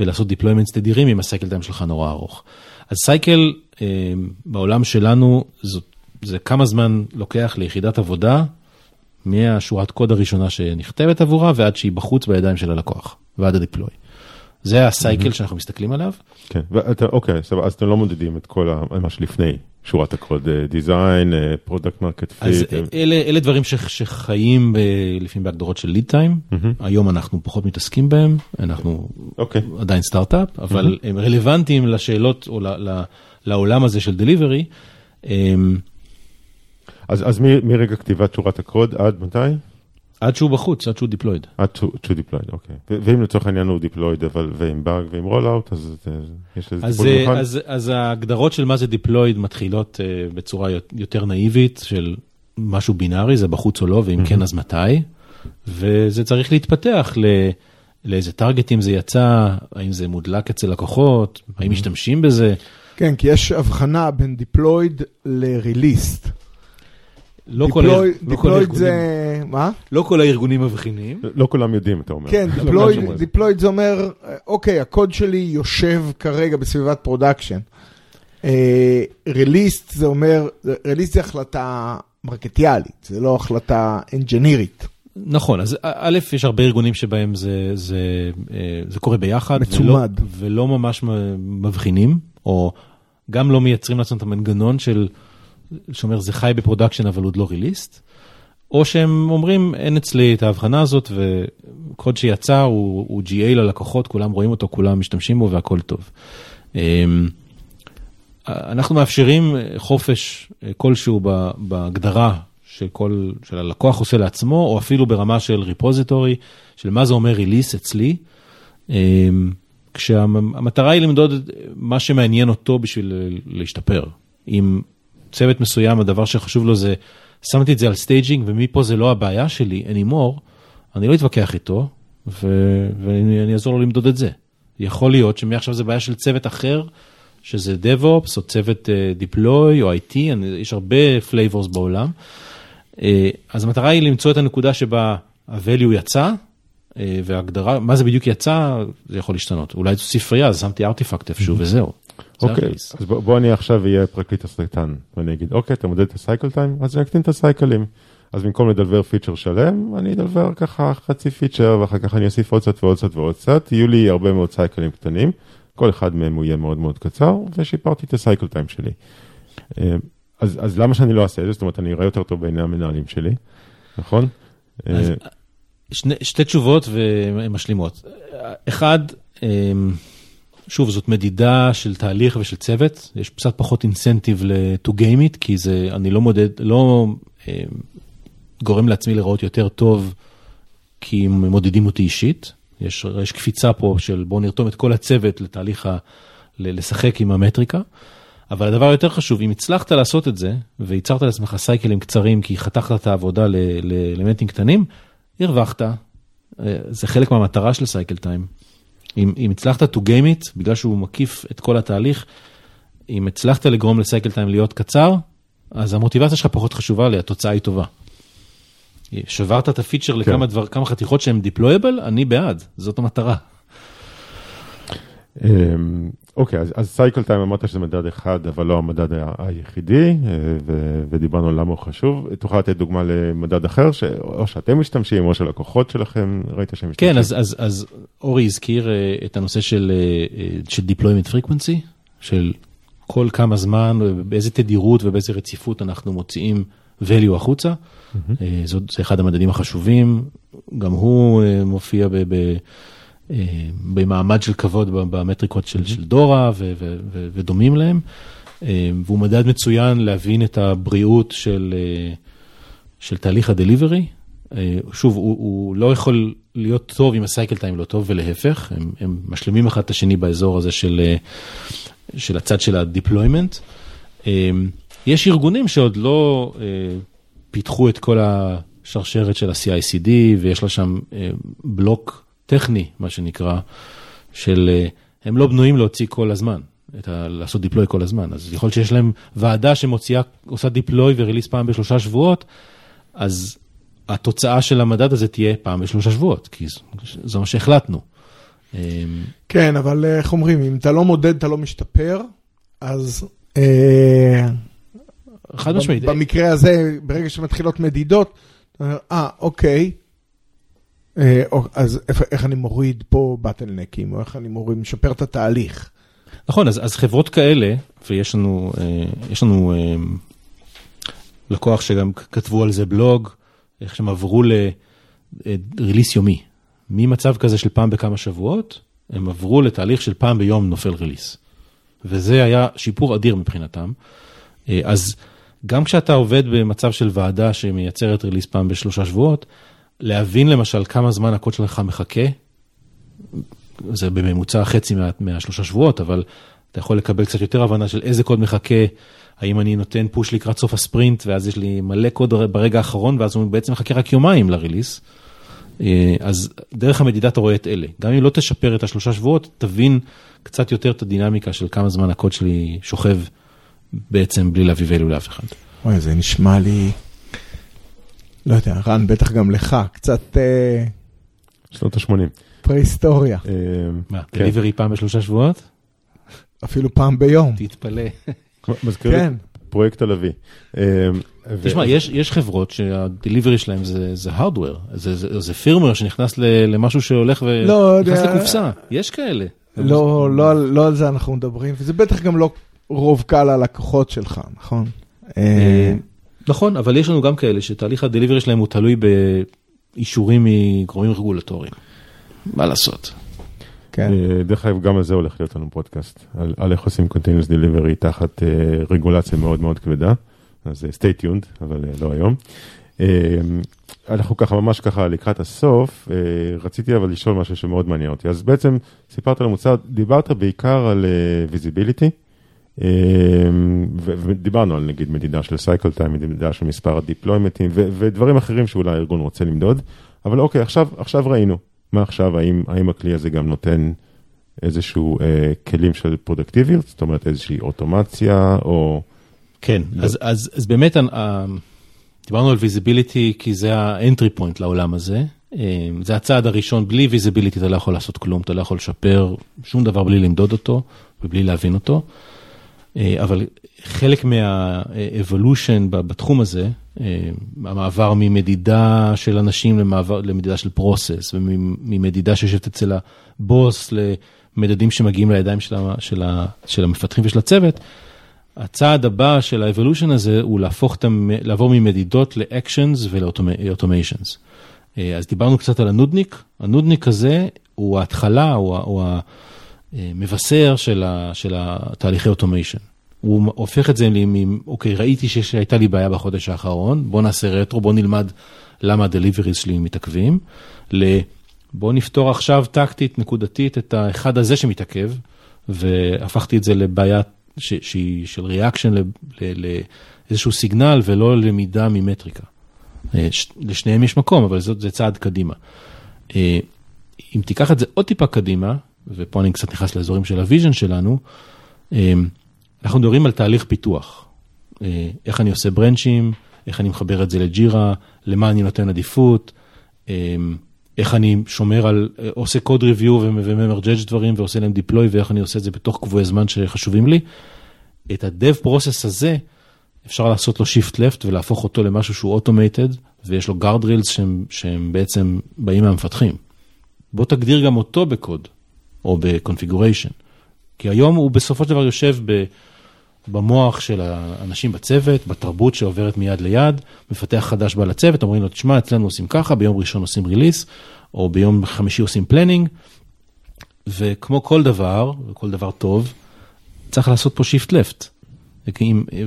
ולעשות deployments תדירים אם ה cycle time שלך נורא ארוך. אז cycle בעולם שלנו זאת זה כמה זמן לוקח ליחידת עבודה מהשורת קוד הראשונה שנכתבת עבורה ועד שהיא בחוץ בידיים של הלקוח, ועד ה deploy. זה ה cycle שאנחנו מסתכלים עליו. כן, ואתה, אוקיי, אז אתם לא מודדים את כל מה שלפני שורת הקוד, design, product market fit. אז אלה, אלה דברים ש, שחיים ב, לפעמים בהגדרות של lead time, היום אנחנו פחות מתעסקים בהם, אנחנו okay. אוקיי. עדיין סטארט-אפ, אבל הם רלוונטיים לשאלות או ל, ל, לעולם הזה של delivery. אז, אז מרגע כתיבת שורת הקוד עד מתי? עד שהוא בחוץ, עד שהוא deployed. עד שהוא deployed, אוקיי. ואם לצורך העניין הוא deployed, אבל ועם באג ועם rollout, אז יש לזה טיפול מיוחד? אז, ההגדרות של מה זה deployed מתחילות uh, בצורה יותר נאיבית, של משהו בינארי, זה בחוץ או לא, ואם כן, אז מתי. וזה צריך להתפתח ל... לאיזה target ים זה יצא, האם זה מודלק אצל לקוחות, האם משתמשים בזה. כן, כי יש הבחנה בין deployed ל released. לא כל הארגונים, deployed זה, מה? לא כל הארגונים מבחינים. לא כולם יודעים, אתה אומר. כן, deployed זה אומר, אוקיי, הקוד שלי יושב כרגע בסביבת production. released זה אומר, released זה החלטה מרקטיאלית, זה לא החלטה אנג'ינירית. נכון, אז א', יש הרבה ארגונים שבהם זה, זה, זה קורה ביחד. מצומד. ולא, ולא ממש מבחינים, או גם לא מייצרים לעצמם את המנגנון של... שאומר זה חי ב production אבל עוד לא released, או שהם אומרים אין אצלי את ההבחנה הזאת וקוד שיצא הוא, הוא GA ללקוחות, כולם רואים אותו, כולם משתמשים בו והכל טוב. אמ, אנחנו מאפשרים חופש כלשהו בהגדרה שכל, של הלקוח עושה לעצמו, או אפילו ברמה של repository, של מה זה אומר release אצלי, אמ, כשהמטרה היא למדוד מה שמעניין אותו בשביל להשתפר. אם צוות מסוים, הדבר שחשוב לו זה, שמתי את זה על staging ומפה זה לא הבעיה שלי anymore, אני לא אתווכח איתו ו- ואני אעזור לו למדוד את זה. יכול להיות שמעכשיו זה בעיה של צוות אחר, שזה DevOps או צוות uh, Deploy או IT, אני, יש הרבה flavors בעולם. Uh, אז המטרה היא למצוא את הנקודה שבה ה-value יצא, uh, והגדרה, מה זה בדיוק יצא, זה יכול להשתנות. אולי זו ספרייה, אז שמתי ארטיפקט איפשהו וזהו. אוקיי, אז בוא, בוא אני עכשיו אהיה פרקליט הסרטן, ואני אגיד, אוקיי, אתה מודד את הסייקל טיים, אז אני אקטין את הסייקלים. אז במקום לדלבר feature שלם, אני אדלבר ככה חצי feature, ואחר כך אני אוסיף עוד קצת ועוד קצת ועוד קצת, יהיו לי הרבה מאוד סייקלים קטנים, כל אחד מהם הוא יהיה מאוד מאוד קצר, ושיפרתי את ה cycle time שלי. אה, אז, אז למה שאני לא אעשה את זה? זאת אומרת, אני אראה יותר טוב בעיני המנהלים שלי, נכון? אז, אה, שני, שתי תשובות ומשלימות. אחד, אה, שוב, זאת מדידה של תהליך ושל צוות, יש קצת פחות incentive to game it, כי זה, אני לא מודד, לא אה, גורם לעצמי לראות יותר טוב, כי מודדים אותי אישית. יש, יש קפיצה פה של בואו נרתום את כל הצוות לתהליך, ה, לשחק עם המטריקה. אבל הדבר היותר חשוב, אם הצלחת לעשות את זה, וייצרת לעצמך סייקלים קצרים, כי חתכת את העבודה לאלמנטים קטנים, הרווחת. אה, זה חלק מהמטרה של סייקל טיים. אם, אם הצלחת to game it, בגלל שהוא מקיף את כל התהליך, אם הצלחת לגרום לסייקל טיים להיות קצר, אז המוטיבציה שלך פחות חשובה לי, התוצאה היא טובה. שברת את הפיצ'ר כן. לכמה דבר, כמה חתיכות שהן דיפלויבל, אני בעד, זאת המטרה. אוקיי, אז, אז סייקל טיים אמרת שזה מדד אחד, אבל לא המדד היחידי, אה, ו, ודיברנו למה הוא חשוב. תוכל לתת דוגמה למדד אחר, ש, או שאתם משתמשים, או שלקוחות שלכם, ראית שהם משתמשים? כן, אז, אז, אז אורי הזכיר אה, את הנושא של, אה, של deployment frequency, של כל כמה זמן, באיזה תדירות ובאיזה רציפות אנחנו מוציאים value החוצה. Mm-hmm. זאת, זה אחד המדדים החשובים, גם הוא מופיע ב... ב במעמד של כבוד במטריקות של, של דורה ו, ו, ו, ודומים להם, אה, והוא מדד מצוין להבין את הבריאות של, אה, של תהליך הדליברי. אה, שוב, הוא, הוא לא יכול להיות טוב אם הסייקל טיים לא טוב ולהפך, הם, הם משלימים אחד את השני באזור הזה של, אה, של הצד של. אה, יש ארגונים שעוד לא פיתחו את כל השרשרת של ה-CICD ויש לה שם בלוק טכני, מה שנקרא, של הם לא בנויים להוציא כל הזמן. את ה... לעשות דיפלוי כל הזמן, אז יכול להיות שיש להם ועדה שמוציאה, עושה דיפלוי וריליס פעם בשלושה שבועות, אז התוצאה של המדד הזה תהיה פעם בשלושה שבועות, כי זה מה שהחלטנו. אמ, כן, אבל אה, איך אומרים, אם אתה לא מודד, אתה לא משתפר, אז... אה, חד משמעית. במקרה הזה, ברגע שמתחילות מדידות, אתה אומר, אה, אוקיי, אה, אז איך אני מוריד פה באטלנקים, או איך אני מוריד, משפר את התהליך. נכון, אז, אז חברות כאלה, ויש לנו, יש לנו לקוח שגם כתבו על זה בלוג, איך שהם עברו לריליס יומי. ממצב כזה של פעם בכמה שבועות, הם עברו לתהליך של פעם ביום נופל ריליס. וזה היה שיפור אדיר מבחינתם. אה, אז גם כשאתה עובד במצב של ועדה שמייצרת ריליס פעם בשלושה שבועות, להבין למשל כמה זמן הקוד שלך מחכה, זה בממוצע חצי מה, מהשלושה שבועות, אבל אתה יכול לקבל קצת יותר הבנה של איזה קוד מחכה האם אני נותן פוש לקראת סוף הספרינט, ואז יש לי מלא קוד ברגע האחרון, ואז הוא בעצם מחכה רק יומיים לריליס. אה, אז דרך המדידה אתה רואה את אלה. גם אם לא תשפר את השלושה שבועות, תבין קצת יותר את הדינמיקה של כמה זמן הקוד שלי שוכב בעצם בלי להביא ואלו לאף אחד. וואי, זה נשמע לי, לא יודע, רן, בטח גם לך, קצת... אה, שנות ה-80. פרה-היסטוריה. אה, מה, דליברי פעם בשלושה שבועות? אפילו פעם ביום. תתפלא. מזכיר לי כן. פרויקט הלוי. אמ, תשמע, יש חברות שהדליברי שלהם זה hardware, זה פירמר שנכנס למשהו שהולך ונכנס לא, לקופסה, יש כאלה. לא, לא, לא על זה אנחנו מדברים, וזה בטח גם לא רוב קל הלקוחות שלך, נכון? אה, נכון, אבל יש לנו גם כאלה שתהליך הדליברי שלהם הוא תלוי באישורים מגורמים רגולטוריים. מה לעשות? כן. אה, דרך אגב, גם על זה הולך להיות לנו פודקאסט, על, על איך עושים Continuous Delivery תחת uh, רגולציה מאוד מאוד כבדה, אז uh, stay tuned, אבל uh, לא היום. Uh, אנחנו ככה ממש ככה לקראת הסוף, uh, רציתי אבל לשאול משהו שמאוד מעניין אותי, אז בעצם סיפרת על המוצר, דיברת בעיקר על uh, visibility, ודיברנו על נגיד מדידה של cycle time, מדידה של מספר הדיפלוימנטים ודברים אחרים שאולי הארגון רוצה למדוד, אבל אוקיי, עכשיו, עכשיו ראינו, מה עכשיו, האם, האם הכלי הזה גם נותן איזשהו אה, כלים של פרודקטיביות, זאת אומרת איזושהי אוטומציה או... כן, לא... אז, אז, אז באמת אה, דיברנו על visibility כי זה ה entry point לעולם הזה. אה, זה הצעד הראשון, בלי visibility אתה לא יכול לעשות כלום, אתה לא יכול לשפר שום דבר בלי למדוד אותו ובלי להבין אותו. אה, אבל חלק מה-evolution בתחום הזה, אה, המעבר ממדידה של אנשים למעבר, למדידה של process, וממדידה שיושבת אצל הבוס למדדים שמגיעים לידיים של, ה, של, ה, של המפתחים ושל הצוות, הצעד הבא של ה-evolution הזה הוא להפוך, את, לעבור ממדידות ל-actions ול-automations. אה, אז דיברנו קצת על הנודניק, הנודניק הזה הוא ההתחלה, הוא, הוא המבשר של, ה, של התהליכי automation. הוא הופך את זה עם, אוקיי, ראיתי שהייתה לי בעיה בחודש האחרון, בוא נעשה רטרו, בוא נלמד למה הדליבריז שלי מתעכבים, ל... בוא נפתור עכשיו טקטית, נקודתית, את האחד הזה שמתעכב, והפכתי את זה לבעיה ש, שהיא של ריאקשן לאיזשהו סיגנל ולא למידה ממטריקה. אה, לשניהם יש מקום, אבל זאת, זה צעד קדימה. אה, אם תיקח את זה עוד טיפה קדימה, ופה אני קצת נכנס לאזורים של ה vision שלנו, אה, אנחנו מדברים על תהליך פיתוח. אה, איך אני עושה branchים, איך אני מחבר את זה לג'ירה, למה אני נותן עדיפות, אה, איך אני שומר על, אה, עושה code review וממרג'ג' דברים ועושה להם deploy ואיך אני עושה את זה בתוך קבועי זמן שחשובים לי. את ה-dev process הזה אפשר לעשות לו shift left ולהפוך אותו למשהו שהוא automated ויש לו guardrails שהם, שהם בעצם באים מהמפתחים. בוא תגדיר גם אותו בקוד או ב configuration. כי היום הוא בסופו של דבר יושב ב... במוח של האנשים בצוות, בתרבות שעוברת מיד ליד, מפתח חדש בא לצוות, אומרים לו, תשמע, אצלנו עושים ככה, ביום ראשון עושים release, או ביום חמישי עושים planning, וכמו כל דבר, וכל דבר טוב, צריך לעשות פה shift left.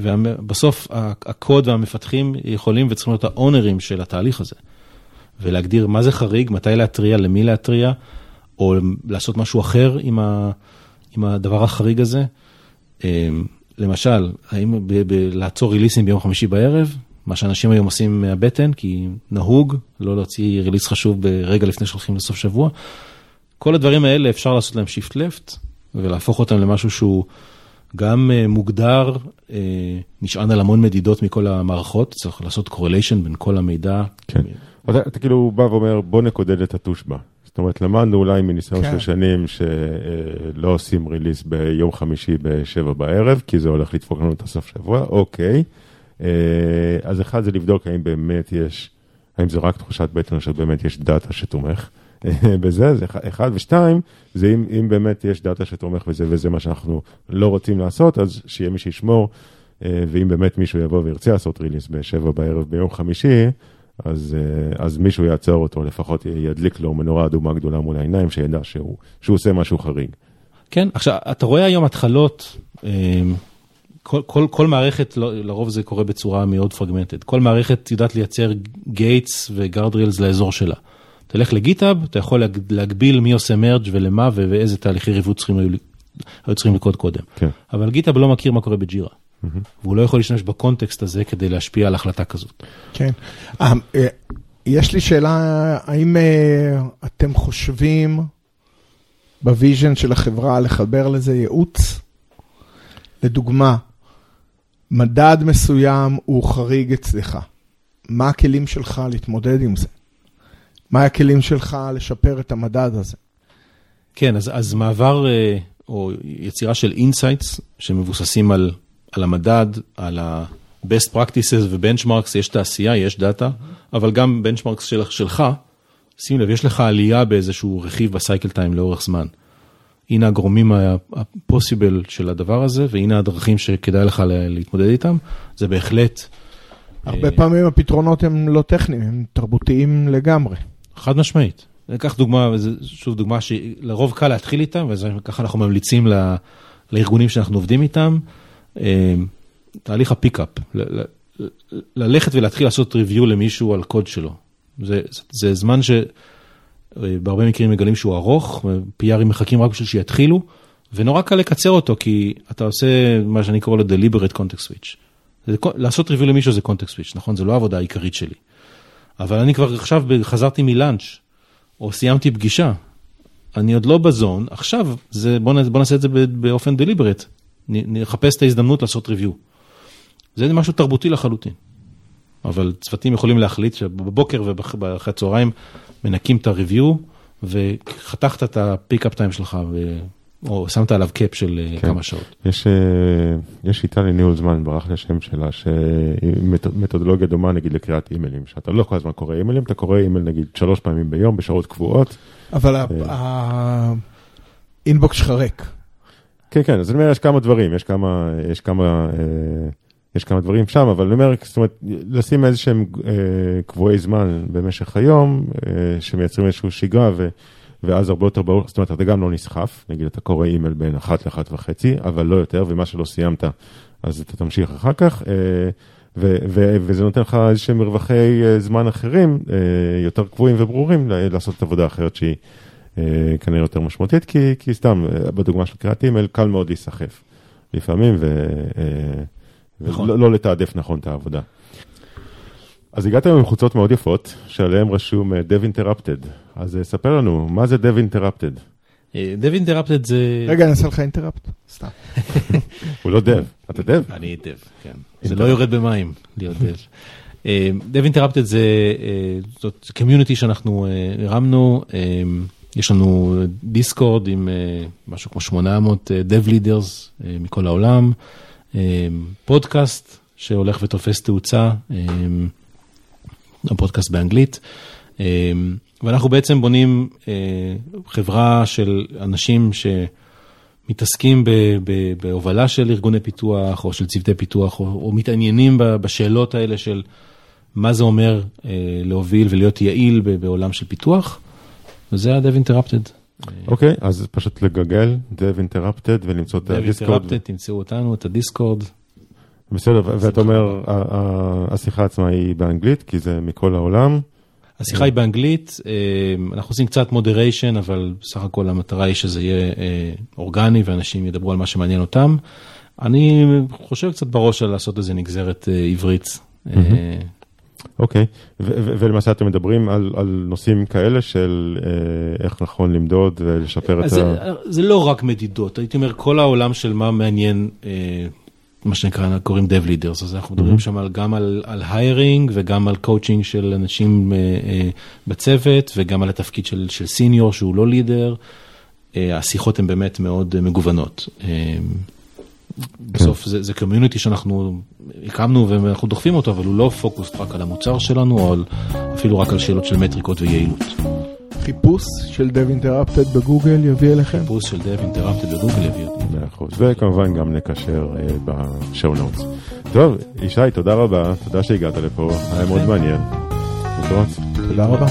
ובסוף הקוד והמפתחים יכולים וצריכים להיות ה ownerים של התהליך הזה. ולהגדיר מה זה חריג, מתי להתריע, למי להתריע, או לעשות משהו אחר עם, ה, עם הדבר החריג הזה. אמ, למשל, האם ב- ב- לעצור ריליסים ביום חמישי בערב, מה שאנשים היום עושים מהבטן, כי נהוג לא להוציא ריליס חשוב ברגע לפני שהולכים לסוף שבוע. כל הדברים האלה אפשר לעשות להם שיפט לפט ולהפוך אותם למשהו שהוא גם אה, מוגדר, אה, נשען על המון מדידות מכל המערכות, צריך לעשות correlation בין כל המידע. כן. אתה, אתה כאילו בא ואומר, בוא נקודד את התושב"ע. אומרת, למדנו אולי מניסיון כן. של שנים שלא עושים release ביום חמישי בשבע בערב, כי זה הולך לדפוק לנו את הסוף שבוע, אוקיי. אה, אז אחד זה לבדוק האם באמת יש, האם זה רק תחושת בטן או שבאמת יש data שתומך אה, בזה, זה אחד-. ושתיים, זה אם, אם באמת יש data שתומך בזה וזה מה שאנחנו לא רוצים לעשות, אז שיהיה מי שישמור. אה, ואם באמת מישהו יבוא וירצה לעשות release בשבע בערב ביום חמישי, אז, אה, אז מישהו יעצור אותו, לפחות ידליק לו מנורה אדומה גדולה מול העיניים, שידע שהוא, שהוא עושה משהו חריג. כן, עכשיו, אתה רואה היום התחלות, אה, כל, כל, כל מערכת, לא- לרוב זה קורה בצורה מאוד fragmented, כל מערכת יודעת לייצר gates ו guardrails לאזור שלה. תלך ל GitHub, אתה יכול להג- להגביל מי עושה merge ולמה ואיזה תהליכי review צריכים היו, היו צריכים לקרות קודם. כן. אבל GitHub לא מכיר מה קורה ב Jira. והוא לא יכול להשתמש ב context הזה כדי להשפיע על החלטה כזאת. כן. אה, אה, יש לי שאלה, האם אה, אתם חושבים ב vision של החברה לחבר לזה ייעוץ? לדוגמה, מדד מסוים הוא חריג אצלך. מה הכלים שלך להתמודד עם זה? מה הכלים שלך לשפר את המדד הזה? כן, אז, אז מעבר או יצירה של insights שמבוססים על, על המדד, על ה-best practices ו-benchmarks, יש תעשייה, יש data, אבל גם benchmarks של, שלך, שים לב, יש לך עלייה באיזשהו רכיב ב cycle time לאורך זמן. הנה הגורמים ה-possible של הדבר הזה, והנה הדרכים שכדאי לך לה- להתמודד איתם, זה בהחלט הרבה פעמים הפתרונות הם לא טכניים, הם תרבותיים לגמרי. חד משמעית. ניקח דוגמה, וזה שוב דוגמה שלרוב קל להתחיל איתם, וככה אנחנו ממליצים לארגונים שאנחנו עובדים איתם. אה, תהליך הפיקאפ, ללכת ולהתחיל לעשות ריוויו למישהו על קוד שלו. זה, זה זמן שבהרבה מקרים מגלים שהוא ארוך, PRים מחכים רק בשביל שיתחילו, ונורא קל לקצר אותו, כי אתה עושה מה שאני קורא לו deliberate context switch. זה, לעשות ריוויו למישהו זה context switch, נכון? זה לא העבודה העיקרית שלי. אבל אני כבר עכשיו חזרתי מ lunch, או סיימתי פגישה, אני עוד לא ב zone, עכשיו זה, בוא, נ, בוא נעשה את זה באופן deliberate, נחפש את ההזדמנות לעשות review. זה משהו תרבותי לחלוטין. אבל צוותים יכולים להחליט שבבוקר ואחרי הצהריים מנקים את ה review, וחתכת את ה pickup time שלך, ו... או שמת עליו cap של כן. כמה שעות. יש, יש שיטה לניהול זמן, ברח לי השם שלה, שמתודולוגיה דומה נגיד לקריאת אימיילים, שאתה לא כל הזמן קורא אימיילים, אתה קורא אימייל נגיד שלוש פעמים ביום בשעות קבועות. אבל האינבוקס שלך ריק. כן, כן, אז אני אומר, יש כמה דברים, יש כמה, יש כמה, יש כמה דברים שם, אבל אני אומר, זאת אומרת, לשים איזה שהם קבועי זמן במשך היום, שמייצרים איזושהי שגרה, ו... ואז הרבה יותר ברור, זאת אומרת, אתה גם לא נסחף, נגיד אתה קורא אימייל בין אחת לאחת וחצי, אבל לא יותר, ומה שלא סיימת, אז אתה תמשיך אחר כך, ו- ו- וזה נותן לך איזשהם מרווחי זמן אחרים, יותר קבועים וברורים, לעשות את עבודה אחרת שהיא כנראה יותר משמעותית, כי, כי סתם, בדוגמה של קריאת אימייל, קל מאוד להיסחף לפעמים, ו- נכון. ולא לא לתעדף נכון את העבודה. אז הגעת עם חולצות מאוד יפות, שעליהן רשום Dev Interrupted. אז ספר לנו, מה זה Dev Interrupted? Dev Interrupted זה... רגע, אני אעשה לך אינטראפט, סתם. הוא לא Dev, אתה Dev? אני Dev, כן. זה לא יורד במים להיות Dev. Dev Interrupted זה, זאת קמיוניטי שאנחנו הרמנו, יש לנו דיסקורד עם משהו כמו 800 Dev Leaders מכל העולם, פודקאסט שהולך ותופס תאוצה. הפודקאסט באנגלית, ואנחנו בעצם בונים חברה של אנשים שמתעסקים בהובלה של ארגוני פיתוח או של צוותי פיתוח, או, או מתעניינים בשאלות האלה של מה זה אומר להוביל ולהיות יעיל בעולם של פיתוח, וזה ה-Dev Interrupted. אוקיי, okay, אז פשוט לגגל Dev Interrupted ולמצוא את הדיסקורד. Dev Interrupted, תמצאו אותנו, את הדיסקורד. בסדר, ואתה אומר, השיחה עצמה היא באנגלית, כי זה מכל העולם. השיחה היא באנגלית, אה, אנחנו עושים קצת מודריישן, אבל בסך הכל המטרה היא שזה יהיה אה, אורגני ואנשים ידברו על מה שמעניין אותם. אני חושב קצת בראש על לעשות איזה נגזרת אה, עברית. אה, אוקיי, ולמעשה אתם מדברים על, על נושאים כאלה של אה, איך נכון למדוד ולשפר את אז ה... זה, זה לא רק מדידות, הייתי אומר כל העולם של מה מעניין, אה, מה שנקרא, קוראים dev leaders, אז אנחנו מדברים שם על, גם על, על hiring וגם על coaching של אנשים אה, אה, בצוות וגם על התפקיד של, של senior שהוא לא לידר. אה, השיחות הן באמת מאוד אה, מגוונות. בסוף זה, זה קומיוניטי שאנחנו הקמנו ואנחנו דוחפים אותו, אבל הוא לא פוקוס רק על המוצר שלנו, או על, אפילו רק על שאלות של מטריקות ויעילות. חיפוש של Dev Interrupted בגוגל יביא אליכם. חיפוש של Dev Interrupted בגוגל יביא אותי. מאה אחוז, וכמובן גם נקשר אה, בשואו נוטס. טוב, ישי, תודה רבה, תודה שהגעת לפה, היה מאוד מעניין. להתראות. תודה רבה.